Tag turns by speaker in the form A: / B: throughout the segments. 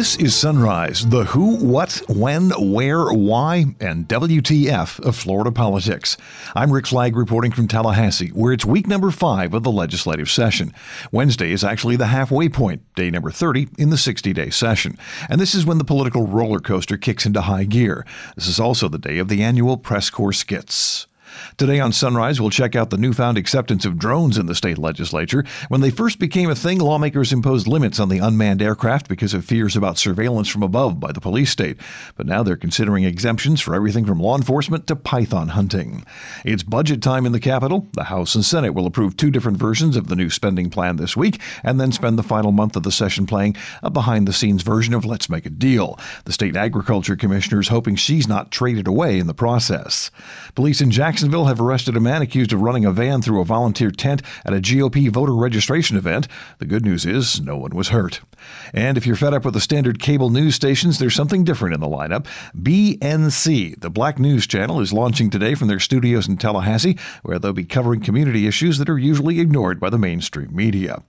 A: This is Sunrise, the who, what, when, where, why, and WTF of Florida politics. I'm Rick Flagg reporting from Tallahassee, where it's week number five of the legislative session. Wednesday is actually the halfway point, day number 30 in the 60 day session. And this is when the political roller coaster kicks into high gear. This is also the day of the annual press corps skits. Today on Sunrise, we'll check out the newfound acceptance of drones in the state legislature. When they first became a thing, lawmakers imposed limits on the unmanned aircraft because of fears about surveillance from above by the police state. But now they're considering exemptions for everything from law enforcement to python hunting. It's budget time in the Capitol. The House and Senate will approve two different versions of the new spending plan this week and then spend the final month of the session playing a behind the scenes version of Let's Make a Deal. The state agriculture commissioner is hoping she's not traded away in the process. Police in Jackson Jacksonville have arrested a man accused of running a van through a volunteer tent at a GOP voter registration event. The good news is no one was hurt. And if you're fed up with the standard cable news stations, there's something different in the lineup. BNC, the Black News Channel, is launching today from their studios in Tallahassee, where they'll be covering community issues that are usually ignored by the mainstream media.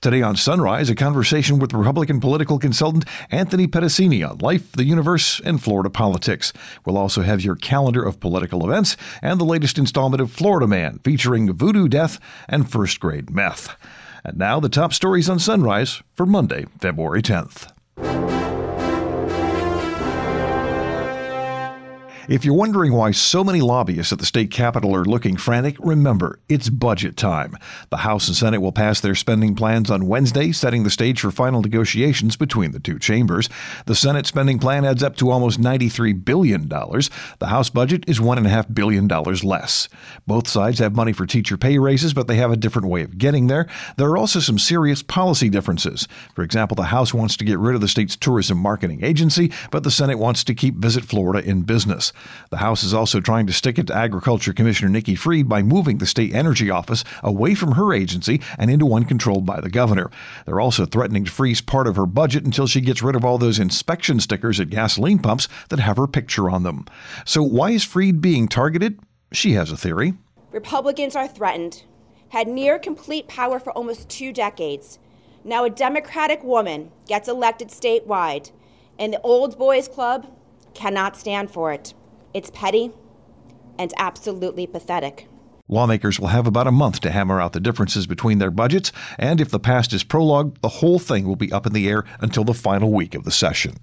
A: Today on Sunrise, a conversation with Republican political consultant Anthony Pedicini on life, the universe, and Florida politics. We'll also have your calendar of political events and the latest installment of Florida Man, featuring voodoo death and first grade meth. And now the top stories on Sunrise for Monday, February 10th. If you're wondering why so many lobbyists at the state capitol are looking frantic, remember, it's budget time. The House and Senate will pass their spending plans on Wednesday, setting the stage for final negotiations between the two chambers. The Senate spending plan adds up to almost $93 billion. The House budget is $1.5 billion less. Both sides have money for teacher pay raises, but they have a different way of getting there. There are also some serious policy differences. For example, the House wants to get rid of the state's tourism marketing agency, but the Senate wants to keep Visit Florida in business. The House is also trying to stick it to Agriculture Commissioner Nikki Fried by moving the state energy office away from her agency and into one controlled by the governor. They're also threatening to freeze part of her budget until she gets rid of all those inspection stickers at gasoline pumps that have her picture on them. So, why is Fried being targeted? She has a theory.
B: Republicans are threatened, had near complete power for almost two decades. Now, a Democratic woman gets elected statewide, and the Old Boys Club cannot stand for it. It's petty and absolutely pathetic.
A: Lawmakers will have about a month to hammer out the differences between their budgets, and if the past is prologue, the whole thing will be up in the air until the final week of the session.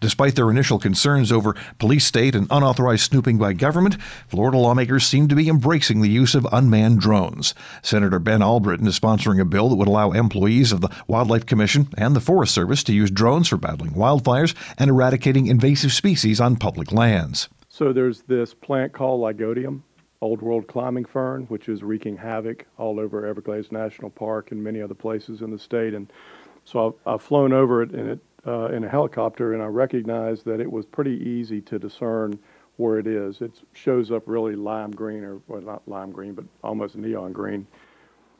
A: Despite their initial concerns over police state and unauthorized snooping by government, Florida lawmakers seem to be embracing the use of unmanned drones. Senator Ben Albritton is sponsoring a bill that would allow employees of the Wildlife Commission and the Forest Service to use drones for battling wildfires and eradicating invasive species on public lands.
C: So there's this plant called Lygodium, old world climbing fern, which is wreaking havoc all over Everglades National Park and many other places in the state. And so I've, I've flown over it, and it uh, in a helicopter, and I recognized that it was pretty easy to discern where it is. It shows up really lime green, or well, not lime green, but almost neon green.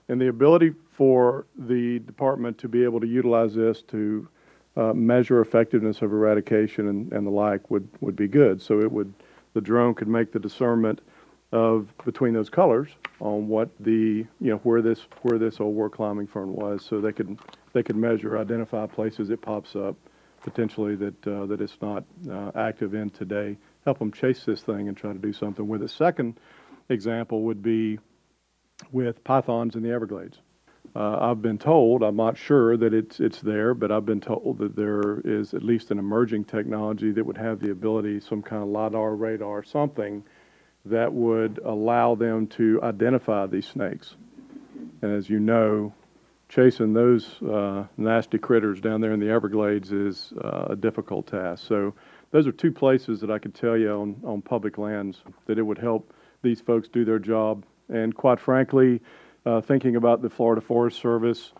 C: And the ability for the department to be able to utilize this to uh, measure effectiveness of eradication and, and the like would, would be good. So it would the drone could make the discernment of between those colors on what the you know where this where this old war climbing fern was, so they could they could measure, identify places it pops up, potentially that uh, that it's not uh, active in today. Help them chase this thing and try to do something with it. Second example would be with pythons in the Everglades. Uh, I've been told, I'm not sure that it's it's there, but I've been told that there is at least an emerging technology that would have the ability, some kind of lidar, radar, something that would allow them to identify these snakes. And as you know, chasing those uh, nasty critters down there in the Everglades is uh, a difficult task. So those are two places that I could tell you on, on public lands that it would help these folks do their job. And quite frankly, uh, thinking about the Florida Forest Service,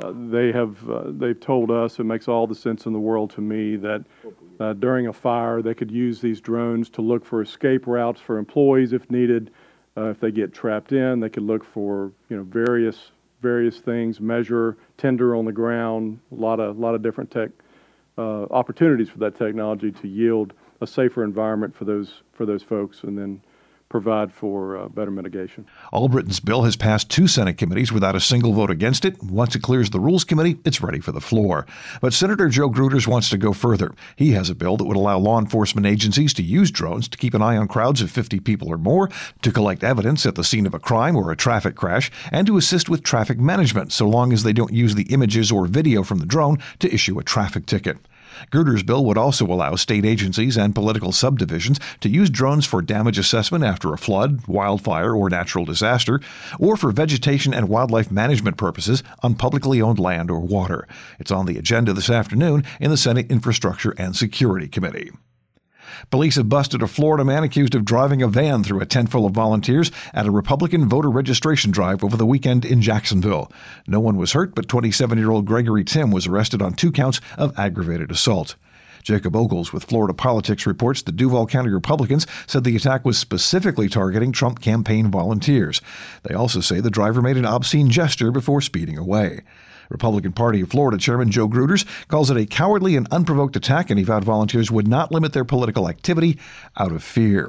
C: uh, they have uh, they've told us it makes all the sense in the world to me that uh, during a fire they could use these drones to look for escape routes for employees if needed. if they get trapped in, they could look for you know various various things, measure tender on the ground, a lot of, lot of different tech uh, opportunities for that technology to yield a safer environment for those, for those folks, and then provide for uh, better mitigation.
A: Albritton's bill has passed two Senate committees without a single vote against it. Once it clears the Rules Committee, it's ready for the floor. But Senator Joe Gruters wants to go further. He has a bill that would allow law enforcement agencies to use drones to keep an eye on crowds of 50 people or more, to collect evidence at the scene of a crime or a traffic crash, and to assist with traffic management so long as they don't use the images or video from the drone to issue a traffic ticket. Gruters' bill would also allow state agencies and political subdivisions to use drones for damage assessment after a flood, wildfire, or natural disaster, or for vegetation and wildlife management purposes on publicly owned land or water. It's on the agenda this afternoon in the Senate Infrastructure and Security Committee. Police have busted a Florida man accused of driving a van through a tent full of volunteers at a Republican voter registration drive over the weekend in Jacksonville. No one was hurt, but 27 year old Gregory Timm was arrested on two counts of aggravated assault. Jacob Ogles with Florida Politics reports the Duval County Republicans said the attack was specifically targeting Trump campaign volunteers. They also say the driver made an obscene gesture before speeding away. Republican Party of Florida Chairman Joe Gruters calls it a cowardly and unprovoked attack, and he vowed volunteers would not limit their political activity out of fear.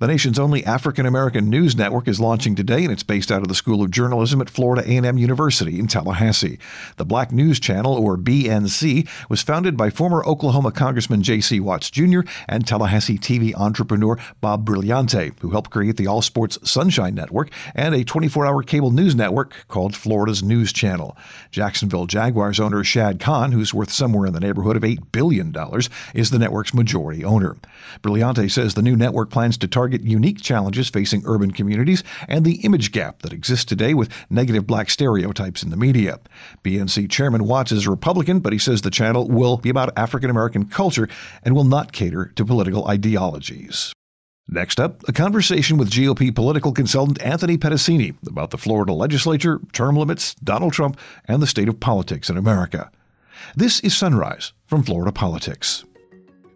A: The nation's only African American news network is launching today, and it's based out of the School of Journalism at Florida A&M University in Tallahassee. The Black News Channel, or BNC, was founded by former Oklahoma Congressman J.C. Watts Jr. and Tallahassee TV entrepreneur Bob Brillante, who helped create the All Sports Sunshine Network and a 24-hour cable news network called Florida's News Channel. Jacksonville Jaguars owner Shad Khan, who's worth somewhere in the neighborhood of $8 billion, is the network's majority owner. Brillante says the new network plans to target target unique challenges facing urban communities and the image gap that exists today with negative black stereotypes in the media. BNC Chairman Watts is a Republican, but he says the channel will be about African American culture and will not cater to political ideologies. Next up, a conversation with GOP political consultant Anthony Pedicini about the Florida legislature, term limits, Donald Trump, and the state of politics in America. This is Sunrise from Florida Politics.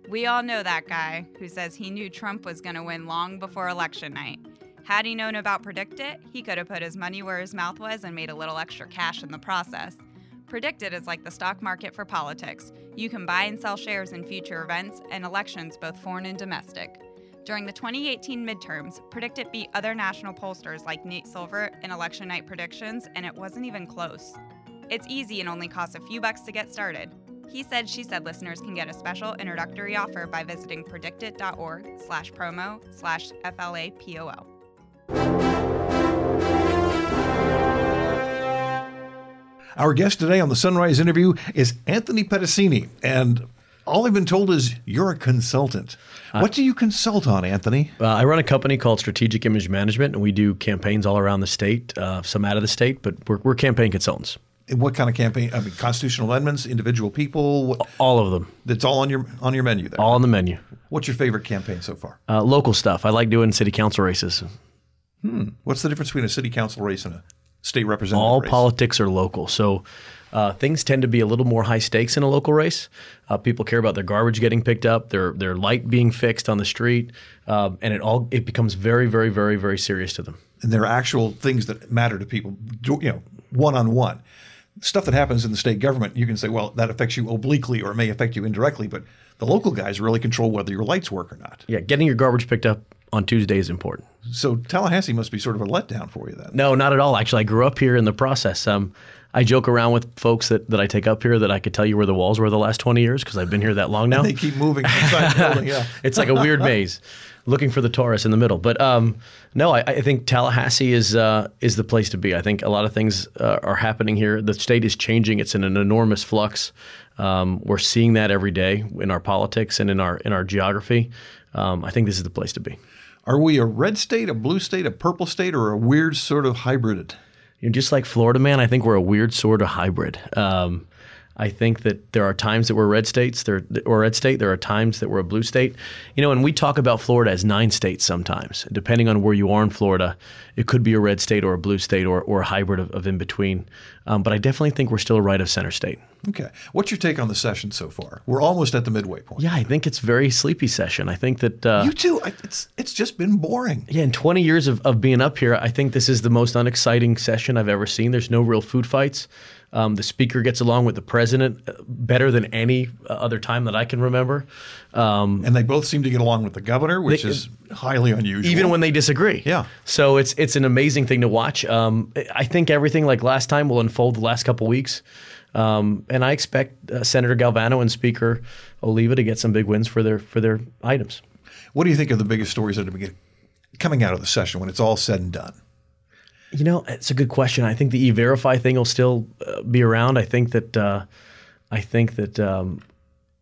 D: We all know that guy who says he knew Trump was going to win long before election night. Had he known about PredictIt, he could have put his money where his mouth was and made a little extra cash in the process. PredictIt is like the stock market for politics. You can buy and sell shares in future events and elections, both foreign and domestic. During the 2018 midterms, PredictIt beat other national pollsters like Nate Silver in election night predictions, and it wasn't even close. It's easy and only costs a few bucks to get started. He said she said listeners can get a special introductory offer by visiting predictit.org slash promo slash FLAPOL.
A: Our guest today on the Sunrise interview is Anthony Pedicini, and all I've been told is you're a consultant. Uh, what do you consult on, Anthony?
E: Uh, I run a company called Strategic Image Management, and we do campaigns all around the state, uh, some out of the state, but we're, we're campaign consultants.
A: What kind of campaign? I mean, constitutional amendments, individual people. What,
E: all of them.
A: That's all on your on your menu there.
E: All on the menu.
A: What's your favorite campaign so far?
E: Uh, local stuff. I like doing city council races.
A: Hmm. What's the difference between a city council race and a state representative?
E: All
A: race?
E: politics are local, so uh, things tend to be a little more high stakes in a local race. Uh, people care about their garbage getting picked up, their their light being fixed on the street, uh, and it all it becomes very, very, very, very serious to them.
A: And there are actual things that matter to people, you know, one on one stuff that happens in the state government, you can say, well, that affects you obliquely or it may affect you indirectly, but the local guys really control whether your lights work or not.
E: Yeah, getting your garbage picked up on Tuesday is important.
A: So Tallahassee must be sort of a letdown for you then.
E: No, not at all. Actually, I grew up here in the process. Um, I joke around with folks that, that I take up here that I could tell you where the walls were the last 20 years because I've been here that long now.
A: They keep moving inside the building, yeah.
E: it's like a weird maze looking for the Taurus in the middle. But um, no, I, I, think Tallahassee is uh, is the place to be. I think a lot of things uh, are happening here. The state is changing. It's in an enormous flux. Um, we're seeing that every day in our politics and in our in our geography. Um, I think this is the place to be.
A: Are we a red state, a blue state, a purple state, or a weird sort of hybrid?
E: You know, just like Florida, man, I think we're a weird sort of hybrid. Um, I think that there are times that we're red states, there or red state. There are times that we're a blue state. You know, and we talk about Florida as nine states sometimes. Depending on where you are in Florida, it could be a red state or a blue state or, or a hybrid of, of in between. Um, but I definitely think we're still a right of center state.
A: Okay. What's your take on the session so far? We're almost at the midway point.
E: Yeah, I think it's very sleepy session. I think that uh,
A: you too. It's it's just been boring.
E: Yeah, in 20 years of, of being up here, I think this is the most unexciting session I've ever seen. There's no real food fights. Um, the speaker gets along with the president uh, better than any uh, other time that I can remember. Um,
A: and they both seem to get along with the governor, which
E: They-
A: is highly unusual.
E: even when they disagree.
A: Yeah.
E: So it's it's an amazing thing to watch. Um, I think everything like last time will unfold the last couple weeks, um, and I expect uh, Senator Galvano and Speaker Oliva to get some big wins for their for their items.
A: what do you think are the biggest stories that are coming out of the session when it's all said and done?
E: You know, it's a good question. I think the e-verify thing will still uh, be around. I think that uh, I think that um,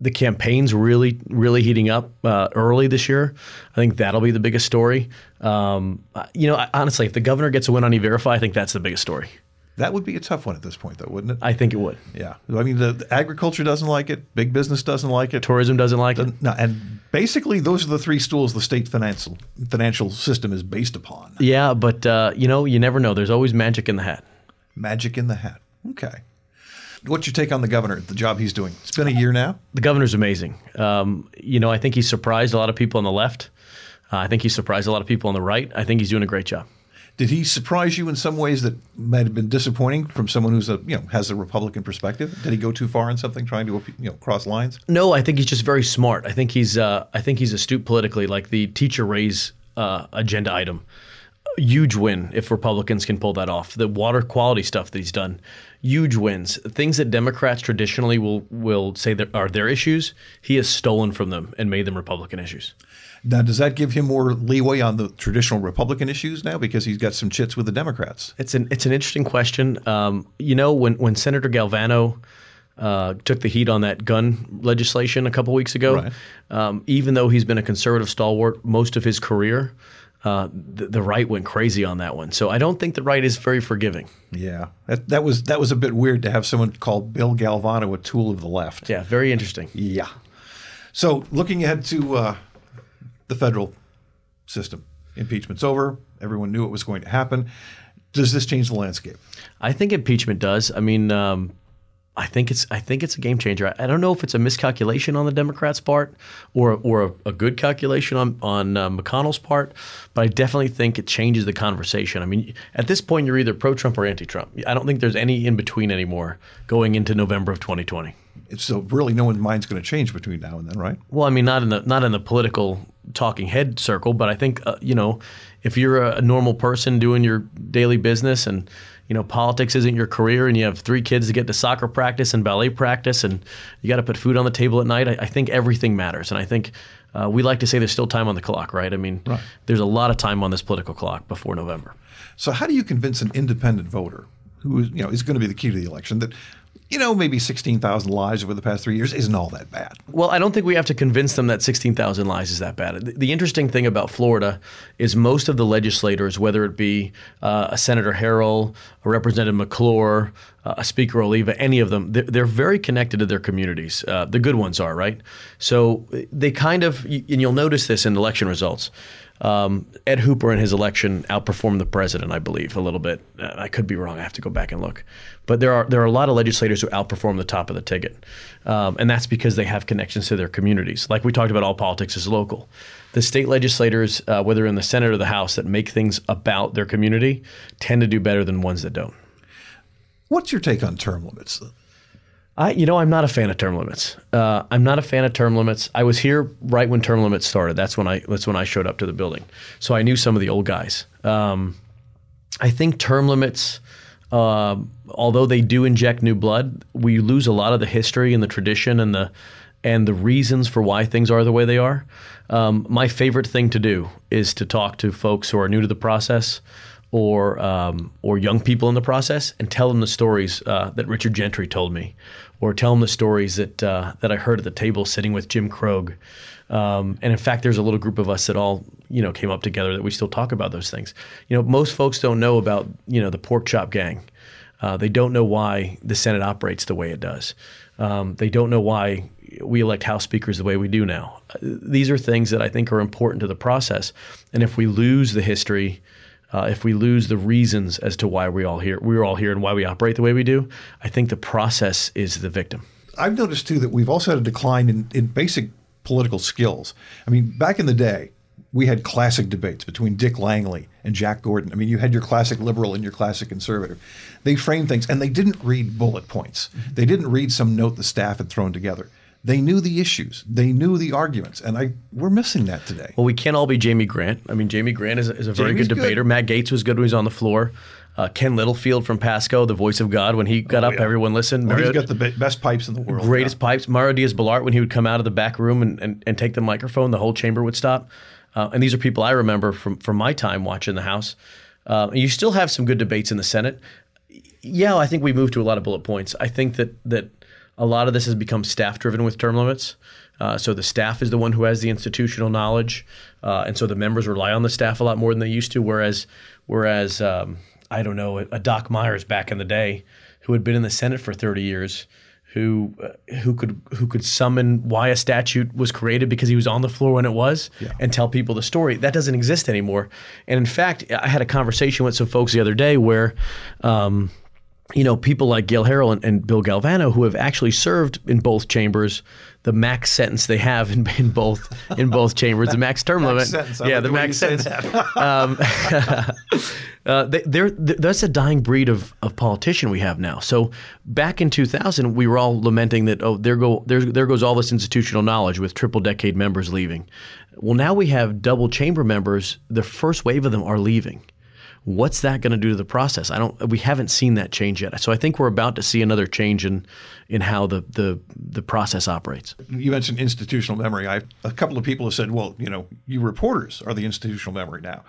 E: the campaign's really really heating up uh, early this year. I think that'll be the biggest story. Um, you know, I- honestly, if the governor gets a win on e-verify, I think that's the biggest story.
A: That would be a tough one at this point, though, wouldn't it?
E: I think it would.
A: yeah. I mean, the, the agriculture doesn't like it. Big business doesn't like it.
E: Tourism doesn't like it.
A: No, and basically, those are the three stools the state financial financial system is based upon.
E: Yeah, but uh, you know, you never know. There's always magic in the hat.
A: Magic in the hat. Okay. What's your take on the governor, the job he's doing? It's been a year now.
E: The governor's amazing. Um, you know, I think he's surprised a lot of people on the left. Uh, I think he's surprised a lot of people on the right. I think he's doing a great job.
A: Did he surprise you in some ways that might have been disappointing from someone who's a you know has a Republican perspective? Did he go too far in something, trying to you know cross lines?
E: No, I think he's just very smart. I think he's uh, I think he's astute politically. Like the teacher raise uh, agenda item, huge win if Republicans can pull that off. The water quality stuff that he's done, huge wins. Things that Democrats traditionally will will say that are their issues, he has stolen from them and made them Republican issues.
A: Now, does that give him more leeway on the traditional Republican issues now because he's got some chits with the Democrats?
E: It's an it's an interesting question. Um, you know, when when Senator Galvano uh, took the heat on that gun legislation a couple weeks ago,
A: Right.
E: um, even though he's been a conservative stalwart most of his career, uh, the, the right went crazy on that one. So I don't think the right is very forgiving.
A: Yeah, that, that was that was a bit weird to have someone call Bill Galvano a tool of the left.
E: Yeah, very interesting.
A: Yeah. So looking ahead to uh, the federal system, impeachment's over. Everyone knew it was going to happen. Does this change the landscape?
E: I think impeachment does. I mean, um, I think it's I think it's a game changer. I, I don't know if it's a miscalculation on the Democrats' part or or a, a good calculation on on uh, McConnell's part, but I definitely think it changes the conversation. I mean, at this point, you're either pro-Trump or anti-Trump. I don't think there's any in between anymore going into November of 2020.
A: It's so really no one's mind's going to change between now and then, right?
E: Well, I mean, not in the not in the political talking head circle, but I think uh, you know, if you're a, a normal person doing your daily business and you know politics isn't your career, and you have three kids to get to soccer practice and ballet practice, and you got to put food on the table at night, I, I think everything matters, and I think. Uh, we like to say there's still time on the clock, right? I mean,
A: Right.
E: there's a lot of time on this political clock before November.
A: So how do you convince an independent voter who is, you know, is going to be the key to the election that, you know, maybe 16,000 lives over the past three years isn't all that bad?
E: Well, I don't think we have to convince them that 16,000 lies is that bad. The, the interesting thing about Florida is most of the legislators, whether it be uh, a Senator Harrell, a Representative McClure, uh, a Speaker Oliva, any of them, they're, they're very connected to their communities. Uh, the good ones are, right? So they kind of, and you'll notice this in election results. Um, Ed Hooper in his election outperformed the president, I believe, a little bit. Uh, I could be wrong. I have to go back and look. But there are there are a lot of legislators who outperform the top of the ticket, um, and that's because they have connections to their communities. Like we talked about, all politics is local. The state legislators, uh, whether in the Senate or the House, that make things about their community, tend to do better than ones that don't.
A: What's your take on term limits?
E: I, you know, I'm not a fan of term limits. Uh, I'm not a fan of term limits. I was here right when term limits started. That's when I that's when I showed up to the building, so I knew some of the old guys. Um, I think term limits, uh, although they do inject new blood, we lose a lot of the history and the tradition and the and the reasons for why things are the way they are. Um, my favorite thing to do is to talk to folks who are new to the process or um, or young people in the process and tell them the stories uh, that Richard Gentry told me, or tell them the stories that uh, that I heard at the table sitting with Jim Krog. Um, and in fact, there's a little group of us that all you know came up together that we still talk about those things. You know, most folks don't know about you know the pork chop gang. Uh, they don't know why the Senate operates the way it does. Um, they don't know why we elect House speakers the way we do now. Uh, These are things that I think are important to the process. And if we lose the history, uh, if we lose the reasons as to why we all here, we're all here, and why we operate the way we do, I think the process is the victim.
A: I've noticed too that we've also had a decline in, in basic political skills. I mean, back in the day, we had classic debates between Dick Langley and Jack Gordon. I mean, you had your classic liberal and your classic conservative. They framed things, and they didn't read bullet points. They didn't read some note the staff had thrown together. They knew the issues. They knew the arguments, and I we're missing that today.
E: Well, we can't all be Jamie Grant. I mean, Jamie Grant is, is a very
A: Jamie's
E: good debater.
A: good.
E: Matt Gaetz was good when he was on the floor. Uh, Ken Littlefield from Pasco, the voice of God, when he got up,
A: Oh, yeah.
E: everyone listened.
A: Well, he's
E: Mario-
A: got the be- best pipes in the world.
E: greatest
A: yeah.
E: pipes. Mario Diaz Balart, when he would come out of the back room and, and, and take the microphone, the whole chamber would stop. Uh, and these are people I remember from, from my time watching the House. Uh, you still have some good debates in the Senate. Yeah, I think we moved to a lot of bullet points. I think that that a lot of this has become staff driven with term limits. Uh, so the staff is the one who has the institutional knowledge, uh, and so the members rely on the staff a lot more than they used to. Whereas, whereas um, I don't know, a Doc Myers back in the day, who had been in the Senate for thirty years, who uh, who could who could summon why a statute was created because he was on the floor when it was and tell people the story. That doesn't exist anymore. And in fact, I had a conversation with some folks the other day where. Um, you know, people like Gayle Harrell and, and Bill Galvano, who have actually served in both chambers, the max sentence they have in, in both in both chambers, the max term limit.
A: sentence,
E: yeah,
A: like
E: the
A: the
E: max sentence. um, uh, they, they're, that's a dying breed of, of politician we have now. So back in 2000, we were all lamenting that oh, there go there, there goes all this institutional knowledge with triple decade members leaving. Well, now we have double chamber members. The first wave of them are leaving what's that going to do to the process? I don't. We haven't seen that change yet. So I think we're about to see another change in in how the the the process operates.
A: You mentioned institutional memory. I a couple of people have said, "Well, you know, you reporters are the institutional memory now,"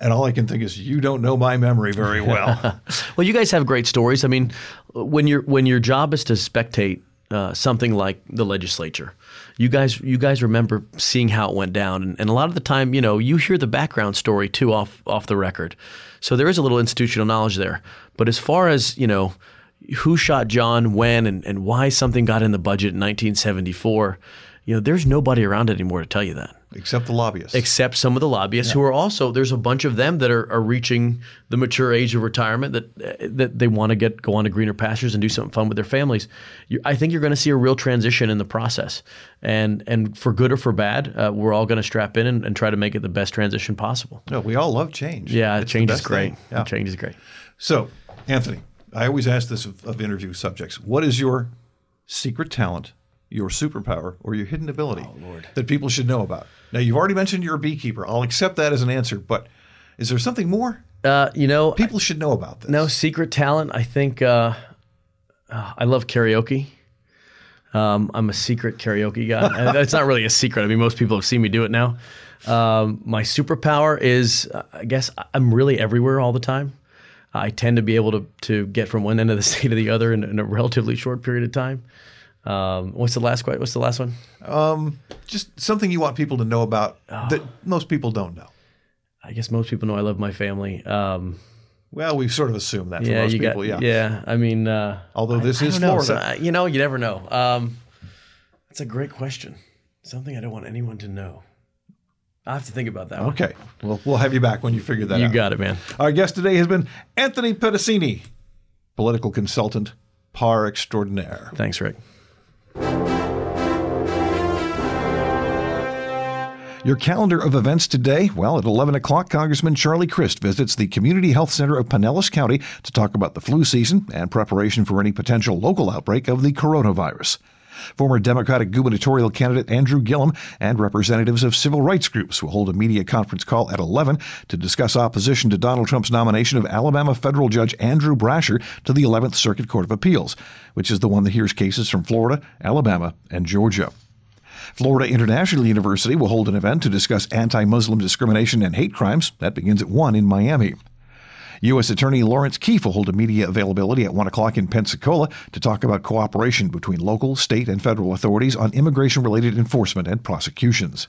A: and all I can think is, "You don't know my memory very well."
E: Well, you guys have great stories. I mean, when your when your job is to spectate uh, something like the legislature, you guys you guys remember seeing how it went down, and, and a lot of the time, you know, you hear the background story too off off the record. So there is a little institutional knowledge there. But as far as you know, who shot John, when, and, and why something got in the budget in 1974, you know, there's nobody around anymore to tell you that
A: Except the lobbyists.
E: except some of the lobbyists who are also there's a bunch of them that are, are reaching the mature age of retirement that that they want to get go on to greener pastures and do something fun with their families. You, I think you're going to see a real transition in the process, and and for good or for bad, uh, we're all going to strap in and, and try to make it the best transition possible.
A: no, we all love change.
E: Yeah,
A: It's
E: change is great.
A: Yeah.
E: Change is great.
A: So, Anthony, I always ask this of, of interview subjects: What is your secret talent, your superpower, or your hidden ability that people should know about? Now, you've already mentioned you're a beekeeper. I'll accept that as an answer, but is there something more
E: Uh, you know,
A: people should know about this?
E: No secret talent. I think uh, uh, I love karaoke. Um, I'm a secret karaoke guy. It's not really a secret. I mean, most people have seen me do it now. Um, my superpower is, uh, I guess, I'm really everywhere all the time. I tend to be able to to get from one end of the state to the other in, in a relatively short period of time. Um, what's the last question? What's the last one?
A: Just something you want people to know about that most people don't know.
E: I guess most people know I love my family. Um,
A: Well, we sort of assume that for
E: yeah,
A: most
E: you
A: people,
E: got,
A: yeah.
E: yeah. I mean, uh,
A: Although this
E: I
A: is
E: know.
A: Florida.
E: So, you know, you never know. Um, that's a great question. Something I don't want anyone to know. I have to think about that. one.
A: Okay, well, we'll have you back when you figure that
E: You
A: out.
E: You got it, man.
A: Our guest today has been Anthony Pedicini, political consultant par extraordinaire.
E: Thanks, Rick.
A: Your calendar of events today, well, at 11 o'clock, Congressman Charlie Crist visits the Community Health Center of Pinellas County to talk about the flu season and preparation for any potential local outbreak of the coronavirus. Former Democratic gubernatorial candidate Andrew Gillum and representatives of civil rights groups will hold a media conference call at 11 to discuss opposition to Donald Trump's nomination of Alabama federal judge Andrew Brasher to the 11th Circuit Court of Appeals, which is the one that hears cases from Florida, Alabama, and Georgia. Florida International University will hold an event to discuss anti Muslim discrimination and hate crimes. That begins at 1 in Miami. U.S. Attorney Lawrence Keefe will hold a media availability at 1 o'clock in Pensacola to talk about cooperation between local, state, and federal authorities on immigration related enforcement and prosecutions.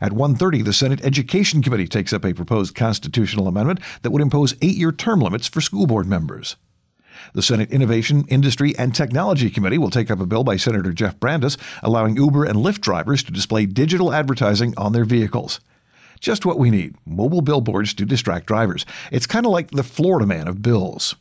A: At 1:30, the Senate Education Committee takes up a proposed constitutional amendment that would impose 8-year term limits for school board members. The Senate Innovation, Industry, and Technology Committee will take up a bill by Senator Jeff Brandes allowing Uber and Lyft drivers to display digital advertising on their vehicles. Just what we need mobile billboards to distract drivers. It's kind of like the Florida man of bills.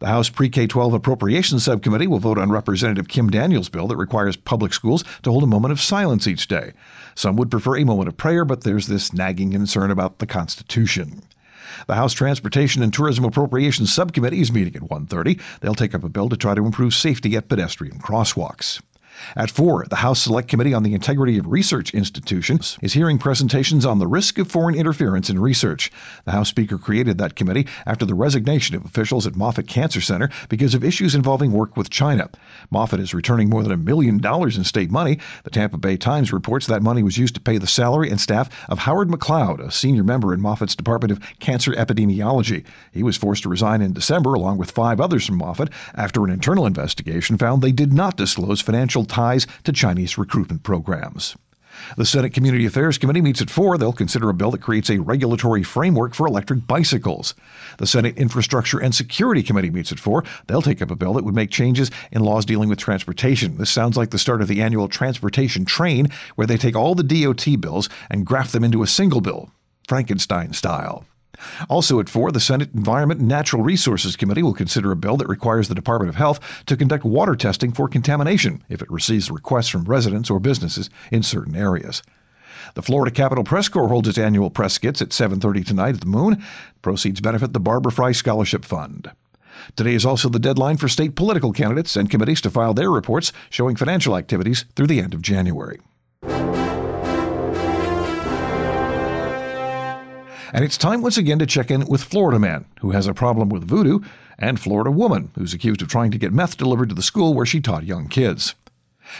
A: The House Pre K 12 Appropriations Subcommittee will vote on Representative Kim Daniels' bill that requires public schools to hold a moment of silence each day. Some would prefer a moment of prayer, but there's this nagging concern about the Constitution. The House Transportation and Tourism Appropriations Subcommittee is meeting at 1:30. They'll take up a bill to try to improve safety at pedestrian crosswalks. At 4, the House Select Committee on the Integrity of Research Institutions is hearing presentations on the risk of foreign interference in research. The House Speaker created that committee after the resignation of officials at Moffitt Cancer Center because of issues involving work with China. Moffitt is returning more than a million dollars in state money. The Tampa Bay Times reports that money was used to pay the salary and staff of Howard McLeod, a senior member in Moffitt's Department of Cancer Epidemiology. He was forced to resign in December along with five others from Moffitt after an internal investigation found they did not disclose financial ties to Chinese recruitment programs. The Senate Community Affairs Committee meets at 4. They'll consider a bill that creates a regulatory framework for electric bicycles. The Senate Infrastructure and Security Committee meets at 4. They'll take up a bill that would make changes in laws dealing with transportation. This sounds like the start of the annual transportation train, where they take all the DOT bills and graft them into a single bill, Frankenstein style. Also at 4, the Senate Environment and Natural Resources Committee will consider a bill that requires the Department of Health to conduct water testing for contamination if it receives requests from residents or businesses in certain areas. The Florida Capitol Press Corps holds its annual press skits at 7:30 tonight at the Moon. Proceeds benefit the Barbara Frye Scholarship Fund. Today is also the deadline for state political candidates and committees to file their reports showing financial activities through the end of January. And it's time once again to check in with Florida Man, who has a problem with voodoo, and Florida Woman, who's accused of trying to get meth delivered to the school where she taught young kids.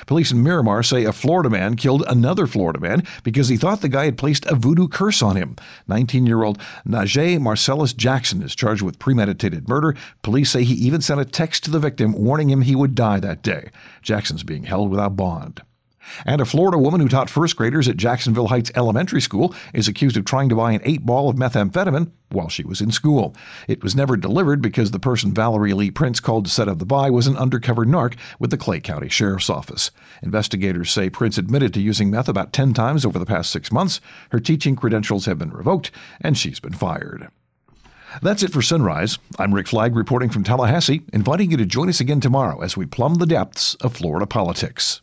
A: Police in Miramar say a Florida man killed another Florida man because he thought the guy had placed a voodoo curse on him. 19 year old Najee Marcellus Jackson is charged with premeditated murder. Police say he even sent a text to the victim warning him he would die that day. Jackson's being held without bond. And a Florida woman who taught first graders at Jacksonville Heights Elementary School is accused of trying to buy an eight ball of methamphetamine while she was in school. It was never delivered because the person Valerie Lee Prince called to set up the buy was an undercover narc with the Clay County Sheriff's Office. Investigators say Prince admitted to using meth about 10 times over the past six months. Her teaching credentials have been revoked, and she's been fired. That's it for Sunrise. I'm Rick Flagg reporting from Tallahassee, inviting you to join us again tomorrow as we plumb the depths of Florida politics.